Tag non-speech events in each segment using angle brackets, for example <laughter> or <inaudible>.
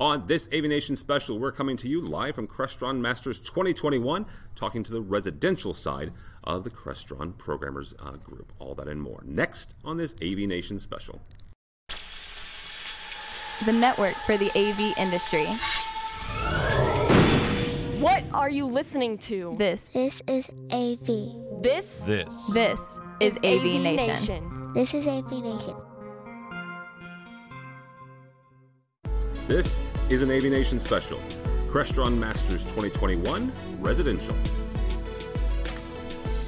On this AV Nation special, we're coming to you live from Crestron Masters 2021, talking to the residential side of the Crestron Programmers uh, Group. All that and more next on this AV Nation special. The network for the AV industry. What are you listening to? This This is AV. This This. this is AV Nation. This is AV Nation. This is an AV Nation special, Crestron Masters 2021 Residential.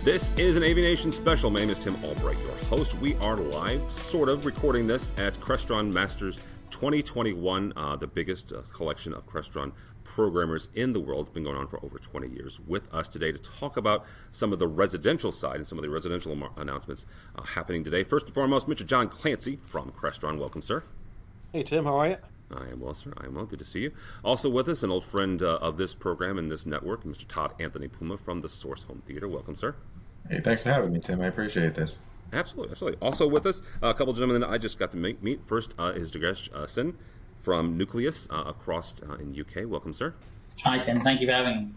This is an AV Nation special. My name is Tim Albright, your host. We are live, sort of, recording this at Crestron Masters 2021, uh, the biggest uh, collection of Crestron programmers in the world. It's been going on for over 20 years. With us today to talk about some of the residential side and some of the residential announcements uh, happening today. First and foremost, Mr. John Clancy from Crestron. Welcome, sir. Hey Tim, how are you? I am well, sir. I am well. Good to see you. Also with us, an old friend uh, of this program and this network, Mr. Todd Anthony Puma from the Source Home Theater. Welcome, sir. Hey, thanks for having me, Tim. I appreciate this. Absolutely, absolutely. Also with us, uh, a couple gentlemen that I just got to meet. meet. First uh, is Durgesh uh, Singh from Nucleus uh, across uh, in UK. Welcome, sir. Hi, Tim. Thank you for having me.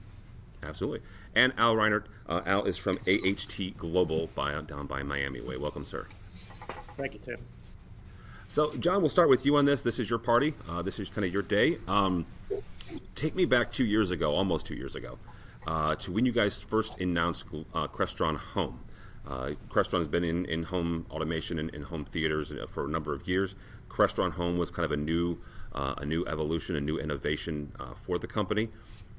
Absolutely. And Al Reinert. Uh, Al is from AHT Global by, down by Miami Way. Welcome, sir. Thank you, Tim. So, John, we'll start with you on this. This is your party. Uh, this is kind of your day. Um, take me back two years ago, almost two years ago, uh, to when you guys first announced uh, Crestron Home. Uh, Crestron has been in, in home automation and in home theaters uh, for a number of years. Crestron Home was kind of a new, uh, a new evolution, a new innovation uh, for the company.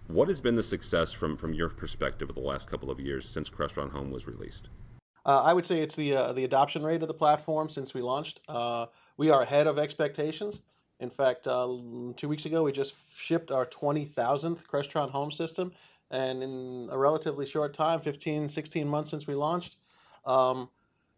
What has been the success from, from your perspective of the last couple of years since Crestron Home was released? I would say it's the the adoption rate of the platform since we launched. We are ahead of expectations. In fact, uh, two weeks ago we just shipped our 20,000th Crestron home system, and in a relatively short time, 15, 16 months since we launched. Um,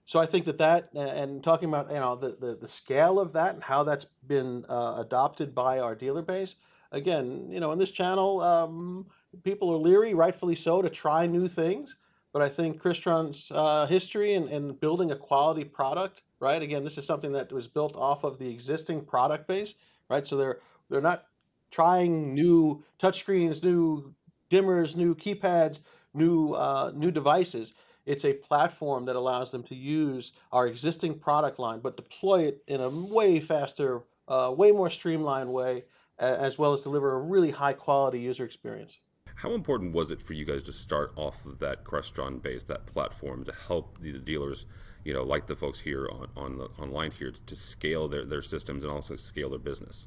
so I think that that and talking about you know the, the, the scale of that and how that's been uh, adopted by our dealer base. Again, you know, in this channel, um, people are leery, rightfully so, to try new things. But I think Crestron's uh, history and, and building a quality product, right? Again, this is something that was built off of the existing product base, right? So they're they're not trying new touchscreens, new dimmers, new keypads, new uh, new devices. It's a platform that allows them to use our existing product line, but deploy it in a way faster, uh, way more streamlined way, as well as deliver a really high quality user experience. How important was it for you guys to start off of that Crestron base, that platform, to help the dealers, you know, like the folks here on, on the online here, to scale their, their systems and also scale their business?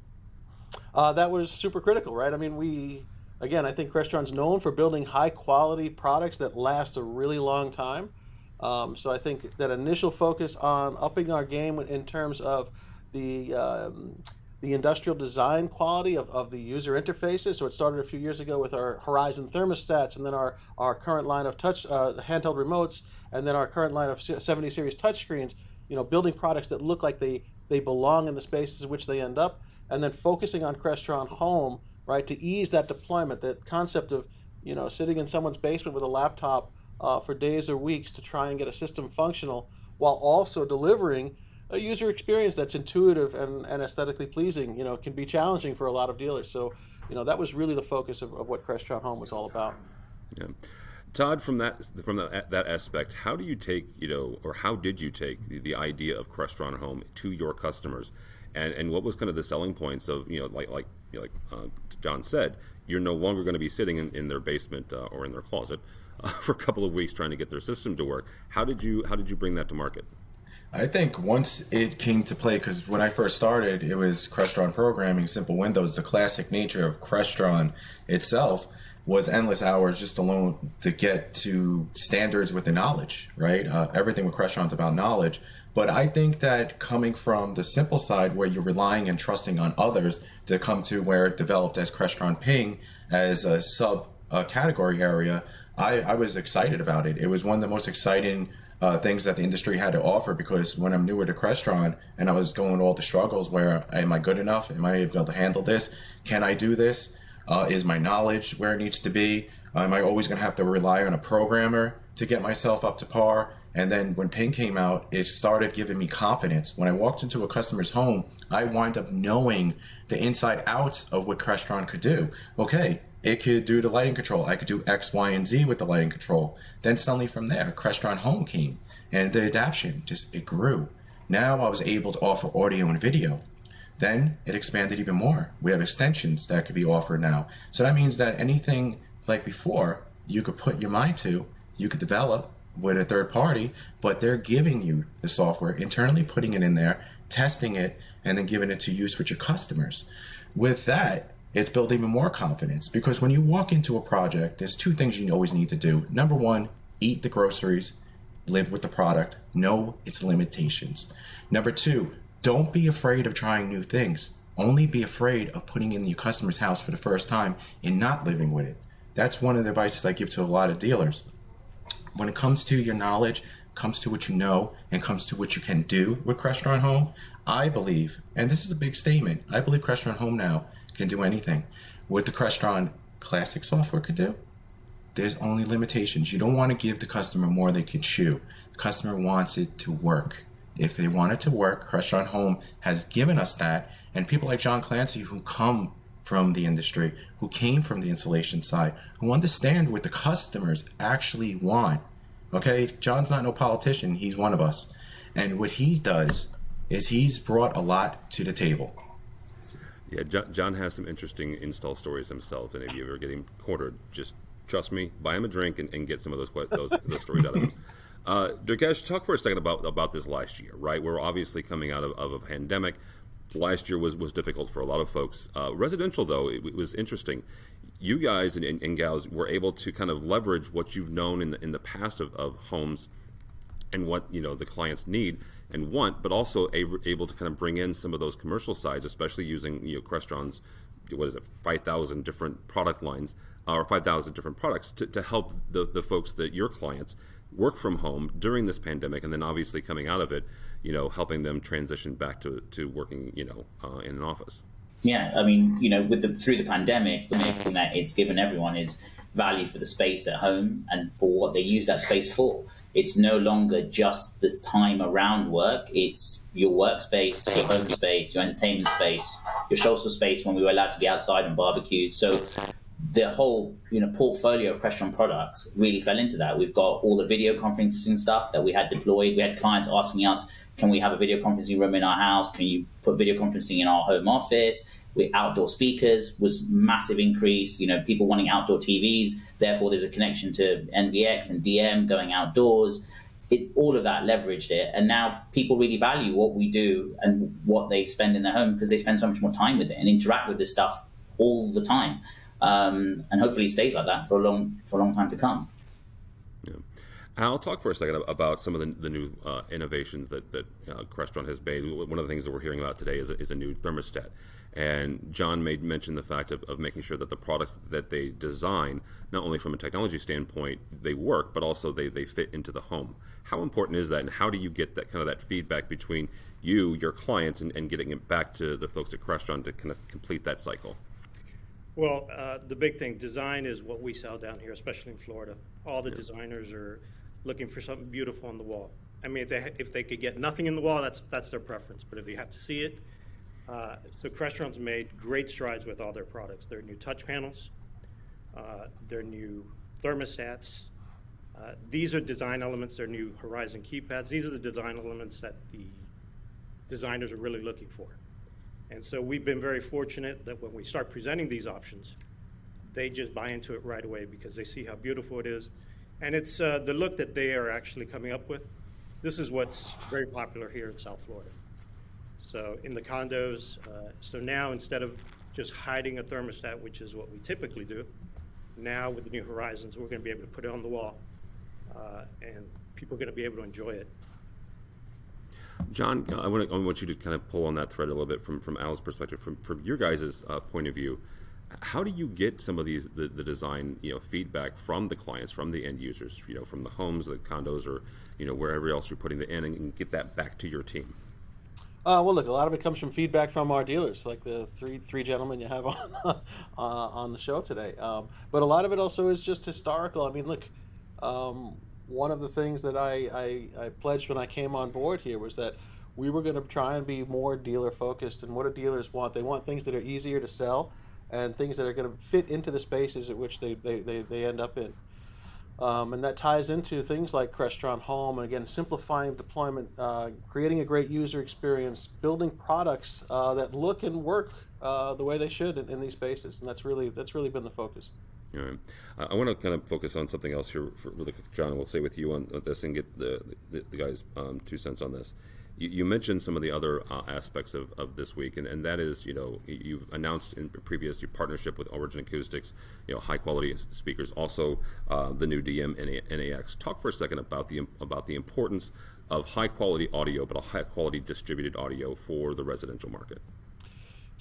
Uh, that was super critical, right? I mean, we again, I think Crestron's known for building high quality products that last a really long time. Um, so I think that initial focus on upping our game in terms of the um, the industrial design quality of, of the user interfaces. So it started a few years ago with our Horizon thermostats, and then our, our current line of touch uh, handheld remotes, and then our current line of 70 series touchscreens. You know, building products that look like they they belong in the spaces in which they end up, and then focusing on Crestron Home, right, to ease that deployment. That concept of you know sitting in someone's basement with a laptop uh, for days or weeks to try and get a system functional, while also delivering a user experience that's intuitive and, and aesthetically pleasing, you know, can be challenging for a lot of dealers. So, you know, that was really the focus of, of what Crestron Home was all about. Yeah. Todd, from that from that, that aspect, how do you take you know, or how did you take the, the idea of Crestron Home to your customers, and and what was kind of the selling points of you know, like like you know, like uh, John said, you're no longer going to be sitting in, in their basement uh, or in their closet uh, <laughs> for a couple of weeks trying to get their system to work. How did you how did you bring that to market? I think once it came to play, because when I first started, it was Crestron programming, SIMPL Windows. The classic nature of Crestron itself was endless hours just alone to get to standards with the knowledge, right? Uh, everything with Crestron's about knowledge. But I think that coming from the SIMPL side where you're relying and trusting on others to come to where it developed as Crestron Pyng as a sub uh, category area, I, I was excited about it. It was one of the most exciting uh, things that the industry had to offer because when I'm newer to Crestron and I was going all the struggles where am I good enough? Am I able to handle this? Can I do this? Uh, is my knowledge where it needs to be? am I always going to have to rely on a programmer to get myself up to par? And then when Pyng came out, it started giving me confidence. When I walked into a customer's home, I wind up knowing the inside outs of what Crestron could do. Okay, it could do the lighting control. I could do X, Y, and Z with the lighting control. Then suddenly from there, Crestron Home came, and the adaptation just it grew. Now I was able to offer audio and video. Then it expanded even more. We have extensions that could be offered now. So that means that anything like before you could put your mind to, you could develop with a third party, but they're giving you the software, internally putting it in there, testing it, and then giving it to use with your customers. With that, it's built even more confidence because when you walk into a project, there's two things you always need to do. Number one, eat the groceries, live with the product, know its limitations. Number two, don't be afraid of trying new things. Only be afraid of putting in your customer's house for the first time and not living with it. That's one of the advices I give to a lot of dealers. When it comes to your knowledge, comes to what you know, and comes to what you can do with Crestron Home, I believe, and this is a big statement, I believe Crestron Home now can do anything. What the Crestron Classic software could do, there's only limitations. You don't want to give the customer more they can chew. The customer wants it to work. If they want it to work, Crestron Home has given us that. And people like John Clancy, who come from the industry, who came from the installation side, who understand what the customers actually want. Okay, John's not no politician, he's one of us. And what he does is he's brought a lot to the table. Yeah, John has some interesting install stories himself, and if you ever get him cornered, just trust me, buy him a drink and, and get some of those those, those stories out of him. <laughs> Uh, Durgesh, talk for a second about about this last year, right? We're obviously coming out of, of a pandemic. Last year was, was difficult for a lot of folks. Uh, residential, though, it, it, was interesting. You guys and, and, and, gals were able to kind of leverage what you've known in the, in the past of, of homes and what you know the clients need and want, but also able, to kind of bring in some of those commercial sides, especially using you know Crestron's what is it five thousand different product lines uh, or five thousand different products to, to help the the folks that your clients work from home during this pandemic, and then obviously coming out of it, you know, helping them transition back to, to working, you know, uh, in an office. Yeah, I mean, you know, with the through the pandemic, the main thing that it's given everyone is value for the space at home and for what they use that space for. It's no longer just this time around work. It's your workspace, your home space, your entertainment space, your social space when we were allowed to be outside and barbecue. So the whole you know portfolio of Crestron products really fell into that. We've got all the video conferencing stuff that we had deployed. We had clients asking us, "Can we have a video conferencing room in our house? Can you put video conferencing in our home office?" We outdoor speakers was massive increase. You know, people wanting outdoor TVs. Therefore, there's a connection to NVX and DM going outdoors. It, all of that leveraged it, and now people really value what we do and what they spend in their home because they spend so much more time with it and interact with this stuff all the time um, and hopefully stays like that for a long for a long time to come. Yeah. I'll talk for a second about some of the, the new uh, innovations that, that uh, Crestron has made. One of the things that we're hearing about today is a, is a new thermostat. And John made mention the fact of, of making sure that the products that they design, not only from a technology standpoint, they work, but also they, they fit into the home. How important is that, and how do you get that kind of that feedback between you, your clients, and, and getting it back to the folks at Crestron to kind of complete that cycle? Well, uh, the big thing, design is what we sell down here, especially in Florida. All the yeah. designers are looking for something beautiful on the wall. I mean, if they, if they could get nothing in the wall, that's that's their preference. But if you have to see it, uh, so Crestron's made great strides with all their products. Their new touch panels, uh, their new thermostats. Uh, these are design elements. Their new Horizon keypads. These are the design elements that the designers are really looking for. And so we've been very fortunate that when we start presenting these options, they just buy into it right away because they see how beautiful it is. And it's uh, the look that they are actually coming up with. This is what's very popular here in South Florida. So in the condos, uh, so now instead of just hiding a thermostat, which is what we typically do, now with the new horizons, we're going to be able to put it on the wall, uh, and people are going to be able to enjoy it John, I want, to, I want you to kind of pull on that thread a little bit from, from Al's perspective, from, from your guys' uh, point of view. How do you get some of these the, the design you know feedback from the clients, from the end users, you know, from the homes, the condos, or you know wherever else you're putting the in, and get that back to your team? Uh, well, look, a lot of it comes from feedback from our dealers, like the three three gentlemen you have <laughs> on uh, on the show today. Um, but a lot of it also is just historical. I mean, look, um, one of the things that I, I, I pledged when I came on board here was that we were going to try and be more dealer focused. And what do dealers want? They want things that are easier to sell and things that are going to fit into the spaces at which they, they, they, they end up in. Um, and that ties into things like Crestron Home, and again, simplifying deployment, uh, creating a great user experience, building products uh, that look and work uh, the way they should in, in, these spaces, and that's really that's really been the focus. All right. I want to kind of focus on something else here, for, really quick, John. We'll stay with you on this and get the the, the guys' um, two cents on this you, you mentioned some of the other uh, aspects of, of this week, and, and that is, you know, you've announced in previous your partnership with Origin Acoustics, you know, high quality speakers, also uh, the new DM NAX. Talk for a second about the about the importance of high quality audio, but a high quality distributed audio for the residential market.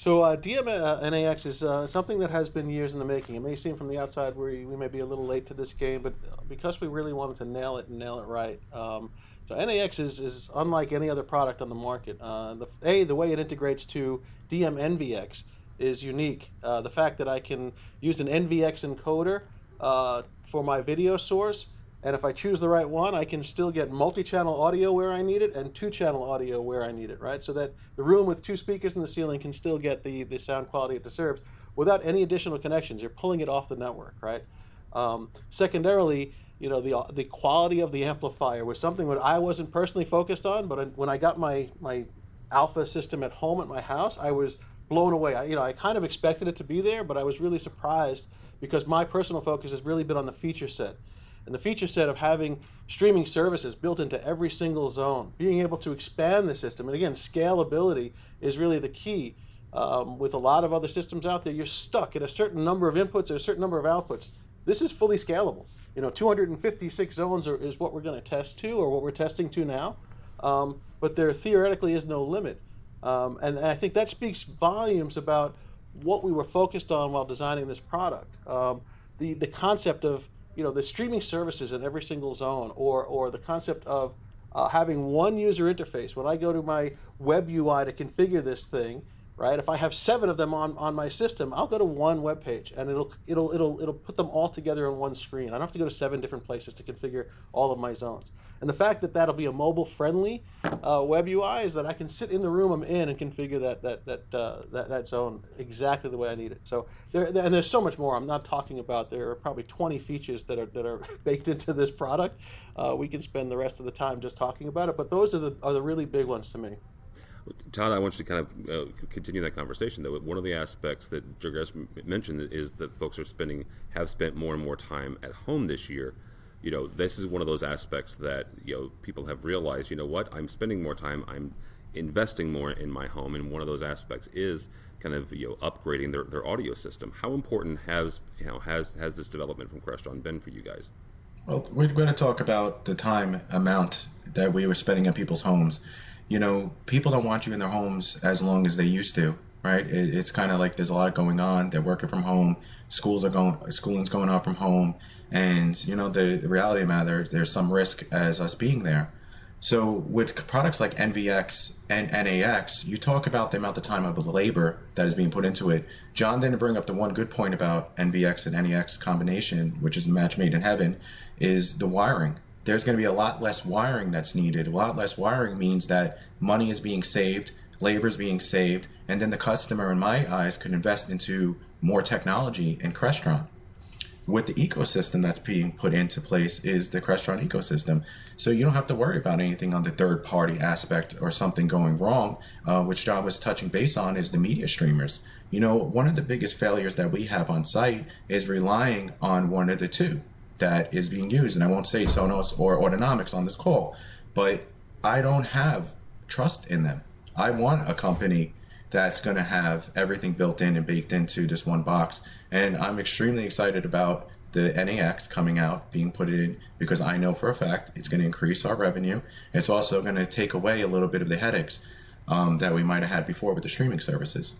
So uh, DM uh, is uh, something that has been years in the making. It may seem from the outside we, we may be a little late to this game, but because we really wanted to nail it and nail it right, um, so NAX is, is unlike any other product on the market. Uh, the, a, the way it integrates to DM NVX is unique. Uh, the fact that I can use an NVX encoder uh, for my video source, and if I choose the right one, I can still get multi-channel audio where I need it and two-channel audio where I need it, right? So that the room with two speakers in the ceiling can still get the, the sound quality it deserves without any additional connections. You're pulling it off the network, right? Um, secondarily, you know the the quality of the amplifier was something that I wasn't personally focused on, but when I got my my alpha system at home at my house, I was blown away. I, you know, I kind of expected it to be there, but I was really surprised because my personal focus has really been on the feature set. And the feature set of having streaming services built into every single zone, being able to expand the system, and again, scalability is really the key. Um, with a lot of other systems out there, you're stuck at a certain number of inputs or a certain number of outputs. This is fully scalable you know, 256 zones are, is what we're going to test to, or what we're testing to now. Um, but there theoretically is no limit, um, and, and, I think that speaks volumes about what we were focused on while designing this product. Um, the the concept of you know the streaming services in every single zone, or or the concept of uh, having one user interface. When I go to my web UI to configure this thing, right? If I have seven of them on, on my system, I'll go to one web page and it'll it'll it'll it'll put them all together on one screen. I don't have to go to seven different places to configure all of my zones. And the fact that that'll be a mobile friendly uh, web UI is that I can sit in the room I'm in and configure that that that uh, that, that zone exactly the way I need it. So there and there's so much more. I'm not talking about. There are probably 20 features that are that are <laughs> baked into this product. Uh, we can spend the rest of the time just talking about it, but those are the are the really big ones to me. Todd, I want you to kind of uh, continue that conversation. Though one of the aspects that Durgesh mentioned is that folks are spending have spent more and more time at home this year. You know, this is one of those aspects that you know people have realized. You know what? I'm spending more time. I'm investing more in my home, and one of those aspects is kind of you know upgrading their, their audio system. How important has you know has has this development from Crestron been for you guys? Well, we're going to talk about the time amount that we were spending in people's homes you know, people don't want you in their homes as long as they used to, right? It, it's kind of like there's a lot going on. They're working from home. Schools are going, schooling's going on from home. And, you know, the, the reality of the matter, there's some risk as us being there. So with products like NVX and NAX, you talk about the amount of time of the labor that is being put into it. John didn't bring up the one good point about NVX and NAX combination, which is a match made in heaven, is the wiring there's going to be a lot less wiring that's needed. A lot less wiring means that money is being saved, labor is being saved, and then the customer, in my eyes, could invest into more technology in Crestron. With the ecosystem that's being put into place is the Crestron ecosystem. So you don't have to worry about anything on the third party aspect or something going wrong, uh, which John was touching base on is the media streamers. You know, one of the biggest failures that we have on site is relying on one of the two that is being used. And I won't say Sonos or Autonomics on this call, but I don't have trust in them. I want a company that's going to have everything built in and baked into this one box. And I'm extremely excited about the NAX coming out, being put in, because I know for a fact it's going to increase our revenue. It's also going to take away a little bit of the headaches um, that we might have had before with the streaming services.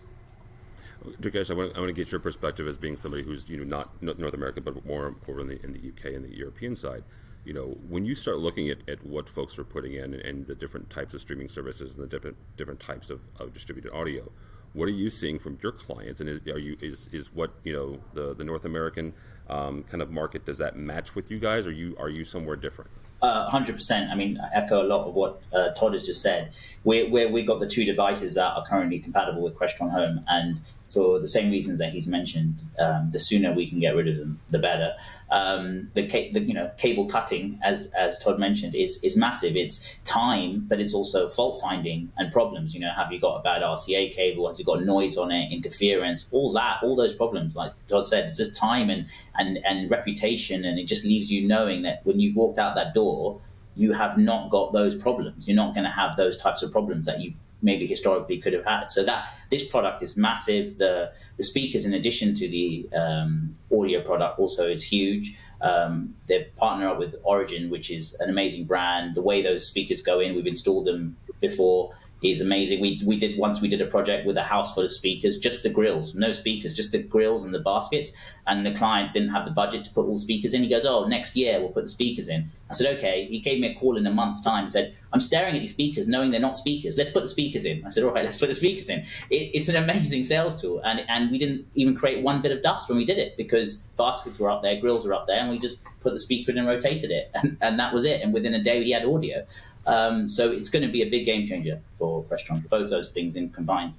Durgesh, I want, I want to get your perspective as being somebody who's you know not North America, but more over in the in the UK and the European side. You know, when you start looking at, at what folks are putting in and, and the different types of streaming services and the different different types of, of distributed audio, what are you seeing from your clients, and is, are you is is what you know the the North American um, kind of market does that match with you guys? Or are you are you somewhere different? Uh, hundred uh, percent. I mean, I echo a lot of what uh, Todd has just said. We we got the two devices that are currently compatible with Crestron Home, and for the same reasons that he's mentioned, um, the sooner we can get rid of them, the better. Um, the, ca- the, you know cable cutting, as as Todd mentioned, is is massive. It's time, but it's also fault finding and problems. You know, have you got a bad RCA cable? Has it got noise on it? Interference? All that, all those problems. Like Todd said, it's just time and and and reputation, and it just leaves you knowing that when you've walked out that door, you have not got those problems. You're not going to have those types of problems that you maybe historically could have had. So that this product is massive. The the speakers, in addition to the um, audio product, also is huge. Um, they partner up with Origin, which is an amazing brand. The way those speakers go in, we've installed them before is amazing. We, we did once we did a project with a house full of speakers, just the grills, no speakers, just the grills and the baskets. And the client didn't have the budget to put all the speakers in. He goes, "Oh, next year we'll put the speakers in." I said, "Okay." He gave me a call in a month's time. and Said, "I'm staring at these speakers, knowing they're not speakers. Let's put the speakers in." I said, "All right, <laughs> let's put the speakers in." It, it's an amazing sales tool, and and we didn't even create one bit of dust when we did it because baskets were up there, grills were up there, and we just put the speaker in and rotated it, <laughs> and, and that was it. And within a day, he had audio. Um, so it's going to be a big game changer for Crestron. Both those things in combined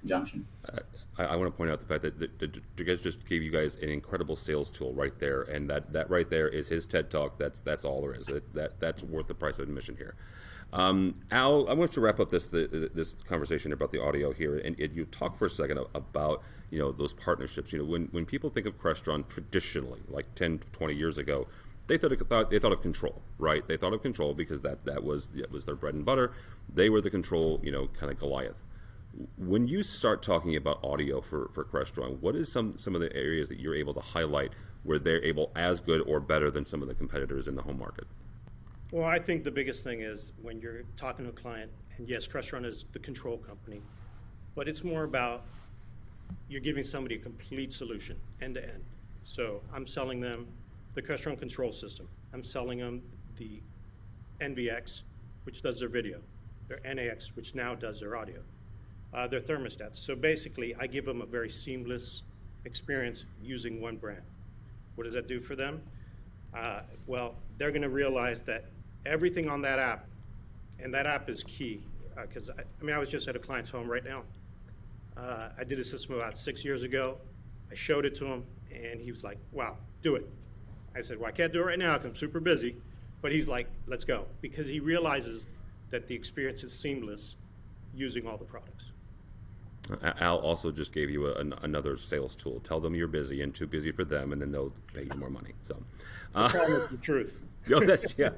conjunction. I, I, want to point out the fact that, that, that just gave you guys an incredible sales tool right there, and that, that right there is his TED talk. That's that's all there is. That that's worth the price of admission here. Um, Al, I want to wrap up this the, this conversation about the audio here, and, and, you talk for a second about you know those partnerships. You know, when when people think of Crestron traditionally, like 10, 20 years ago, they thought, thought they thought of control, right? They thought of control because that that was that was their bread and butter. They were the control, you know, kind of Goliath. When you start talking about audio for for Crestron, what is some some of the areas that you're able to highlight where they're able as good or better than some of the competitors in the home market? Well, I think the biggest thing is when you're talking to a client, and yes, Crestron is the control company, but it's more about you're giving somebody a complete solution end to end. So I'm selling them the Crestron control system. I'm selling them the NVX, which does their video, their NAX, which now does their audio, uh, their thermostats. So basically, I give them a very seamless experience using one brand. What does that do for them? Uh, well, they're going to realize that everything on that app, and that app is key, because uh, I, I, mean, I was just at a client's home right now. Uh, I did a system about six years ago. I showed it to him, and he was like, wow, do it. I said, Well, I can't do it right now because I'm super busy. But he's like, Let's go. Because he realizes that the experience is seamless using all the products. Al also just gave you a, an, another sales tool. Tell them you're busy and too busy for them, and then they'll pay you more money. So, uh, the truth. <laughs> that's yeah.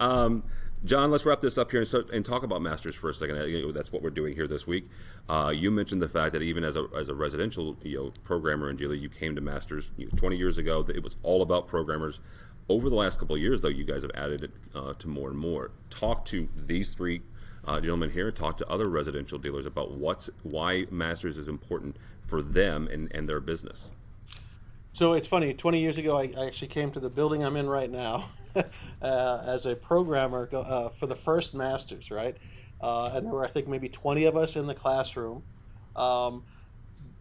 Um, John, let's wrap this up here and, start, and talk about masters for a second. That's what we're doing here this week. Uh, you mentioned the fact that even as a, as a residential you know, programmer and dealer, you came to masters you know, 20 years ago. It was all about programmers. Over the last couple of years, though, you guys have added it uh, to more and more. Talk to these three uh, gentlemen here. Talk to other residential dealers about what's why masters is important for them and, and their business. So it's funny. 20 years ago, I, I actually came to the building I'm in right now <laughs> uh, as a programmer uh, for the first masters, right? Uh, and there were, I think, maybe 20 of us in the classroom. Um,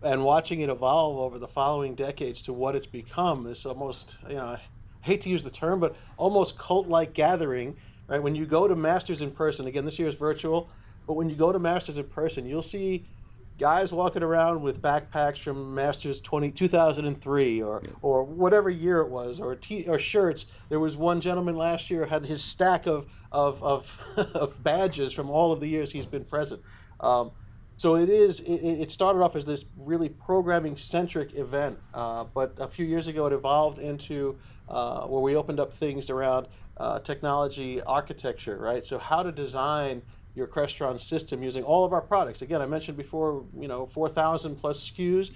and watching it evolve over the following decades to what it's become, this almost, you know, I hate to use the term, but almost cult like gathering, right? When you go to masters in person, again, this year is virtual, but when you go to masters in person, you'll see guys walking around with backpacks from Masters 20, 2003 or yeah. or whatever year it was or t- or shirts. There was one gentleman last year had his stack of of of, <laughs> of badges from all of the years he's been present. Um, so it is. It, it, started off as this really programming centric event, uh, but a few years ago it evolved into uh, where we opened up things around uh, technology architecture, right? So how to design your Crestron system using all of our products. Again, I mentioned before, you know, 4,000 plus SKUs.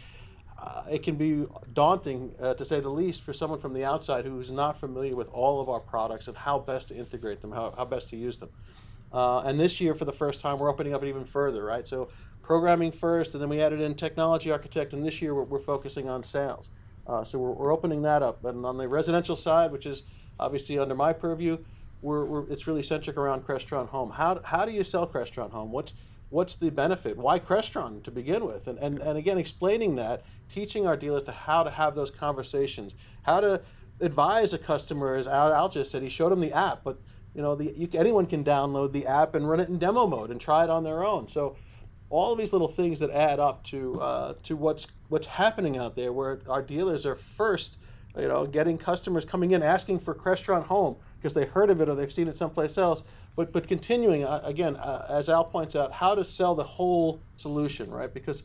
Uh, it can be daunting, uh, to say the least, for someone from the outside who's not familiar with all of our products and how best to integrate them, how, how best to use them. Uh, and this year, for the first time, we're opening up even further, right? So programming first, and then we added in technology architect, and this year we're, we're focusing on sales. Uh, so we're, we're opening that up. And on the residential side, which is obviously under my purview, we're, we're, it's really centric around Crestron Home. How, how do you sell Crestron Home? What's what's the benefit? Why Crestron to begin with? And, and, and again, explaining that, teaching our dealers to how to have those conversations, how to advise a customer, as Al, Al just said, he showed them the app, but you know, the, you, anyone can download the app and run it in demo mode and try it on their own. So all of these little things that add up to uh, to what's what's happening out there, where our dealers are first, you know, getting customers coming in asking for Crestron Home because they heard of it or they've seen it someplace else, but but continuing uh, again, uh, as Al points out, how to sell the whole solution, right? Because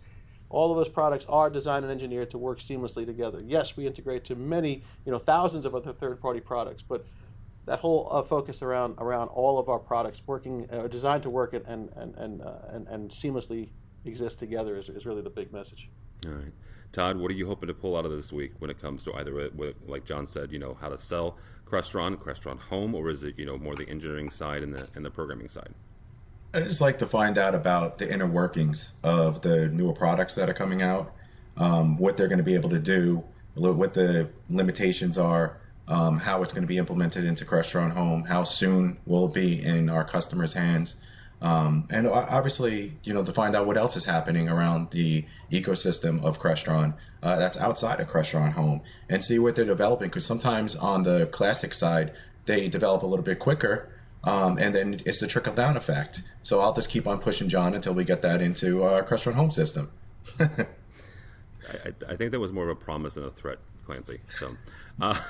all of those products are designed and engineered to work seamlessly together. Yes, we integrate to many, you know, thousands of other third-party products, but that whole uh, focus around around all of our products working, uh, designed to work and and and, uh, and and seamlessly exist together is, is really the big message. All right. Todd, what are you hoping to pull out of this week when it comes to either, like John said, you know, how to sell Crestron, Crestron Home, or is it you know more the engineering side and the and the programming side? I just like to find out about the inner workings of the newer products that are coming out, um, what they're going to be able to do, what the limitations are, um, how it's going to be implemented into Crestron Home, how soon will it be in our customers' hands. Um, and obviously, you know, to find out what else is happening around the ecosystem of Crestron uh, that's outside of Crestron Home and see what they're developing. Because sometimes on the classic side, they develop a little bit quicker. Um, and then it's the trickle down effect. So I'll just keep on pushing John until we get that into our Crestron Home system. <laughs> I, I, think that was more of a promise than a threat, Clancy. So, uh,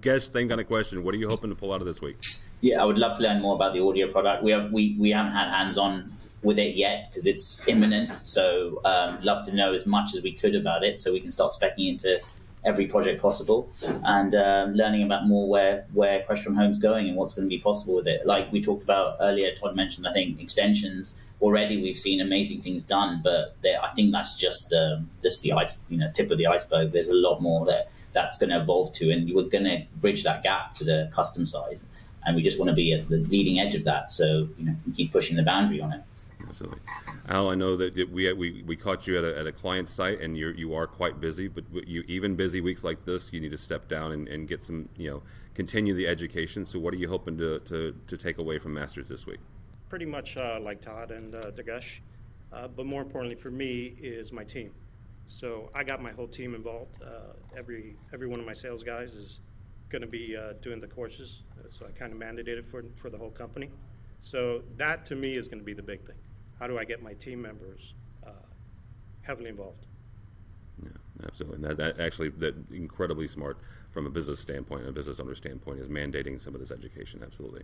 Gesh, same kind of question. What are you hoping to pull out of this week? Yeah, I would love to learn more about the audio product. We have we, we haven't had hands on with it yet because it's imminent. So um, love to know as much as we could about it, so we can start specking into every project possible and um, learning about more where where Crestron Home's going and what's going to be possible with it. Like we talked about earlier, Todd mentioned I think extensions. Already we've seen amazing things done, but I think that's just the just the ice you know tip of the iceberg. There's a lot more that that's going to evolve to, and we're going to bridge that gap to the custom side and we just want to be at the leading edge of that. So you know, keep pushing the boundary on it. Absolutely, Al. I know that we we, we caught you at a, at a client site, and you you are quite busy. But you even busy weeks like this, you need to step down and, and get some you know continue the education. So what are you hoping to to, to take away from Masters this week? Pretty much uh, like Todd and uh, Durgesh, uh, but more importantly for me is my team. So I got my whole team involved. Uh, every every one of my sales guys is going to be uh, doing the courses, so I kind of mandated it for for the whole company. So that to me is going to be the big thing. How do I get my team members uh, heavily involved? Yeah, absolutely. And that, that actually that incredibly smart from a business standpoint, and a business owner standpoint, is mandating some of this education. Absolutely.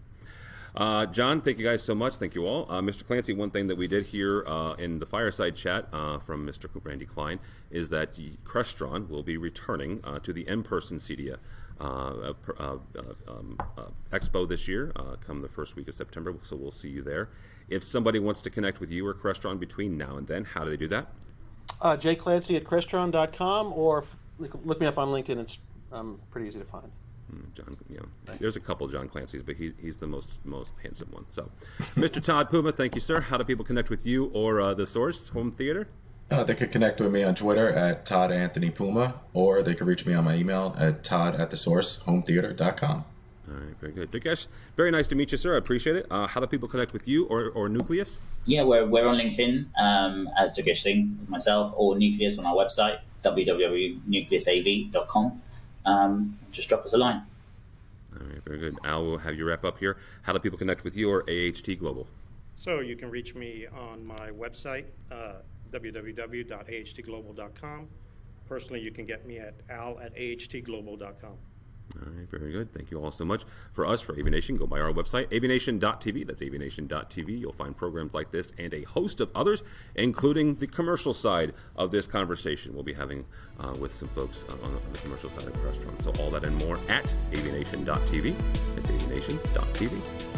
Uh, John, thank you guys so much. Thank you all. Uh, Mr. Clancy, one thing that we did here uh, in the fireside chat uh, from Mr. Randy Klein is that Crestron will be returning uh, to the in-person CEDIA uh, uh, um, uh, expo this year, come the first week of September. So we'll see you there. If somebody wants to connect with you or Crestron between now and then, how do they do that? Uh, Jay Clancy at Crestron.com or look me up on LinkedIn. It's um, pretty easy to find. Hmm, John, you know, there's a couple John Clancy's, but he's, he's the most most handsome one. So, <laughs> Mr. Todd Puma, thank you, sir. How do people connect with you or uh, the Source Home Theater? Uh, they could connect with me on Twitter at Todd Anthony Puma, or they could reach me on my email at Todd at the source hometheater.com. All right, very good. Durgesh, very nice to meet you, sir. I appreciate it. Uh, how do people connect with you or, or Nucleus? Yeah, we're, we're on LinkedIn um, as Durgesh Singh, myself, or Nucleus on our website, www.nucleusav.com. Um, just drop us a line. All right, very good. Al will have you wrap up here. How do people connect with you or AHT Global? So you can reach me on my website, uh, www.ahtglobal.com. Personally, you can get me at al at ahtglobal.com. All right, very good. Thank you all so much. For us, for AV Nation, go by our website, avnation.tv. That's avnation.tv. You'll find programs like this and a host of others, including the commercial side of this conversation we'll be having uh, with some folks on, on, the commercial side of the restaurant. So all that and more at avnation.tv. It's avnation.tv.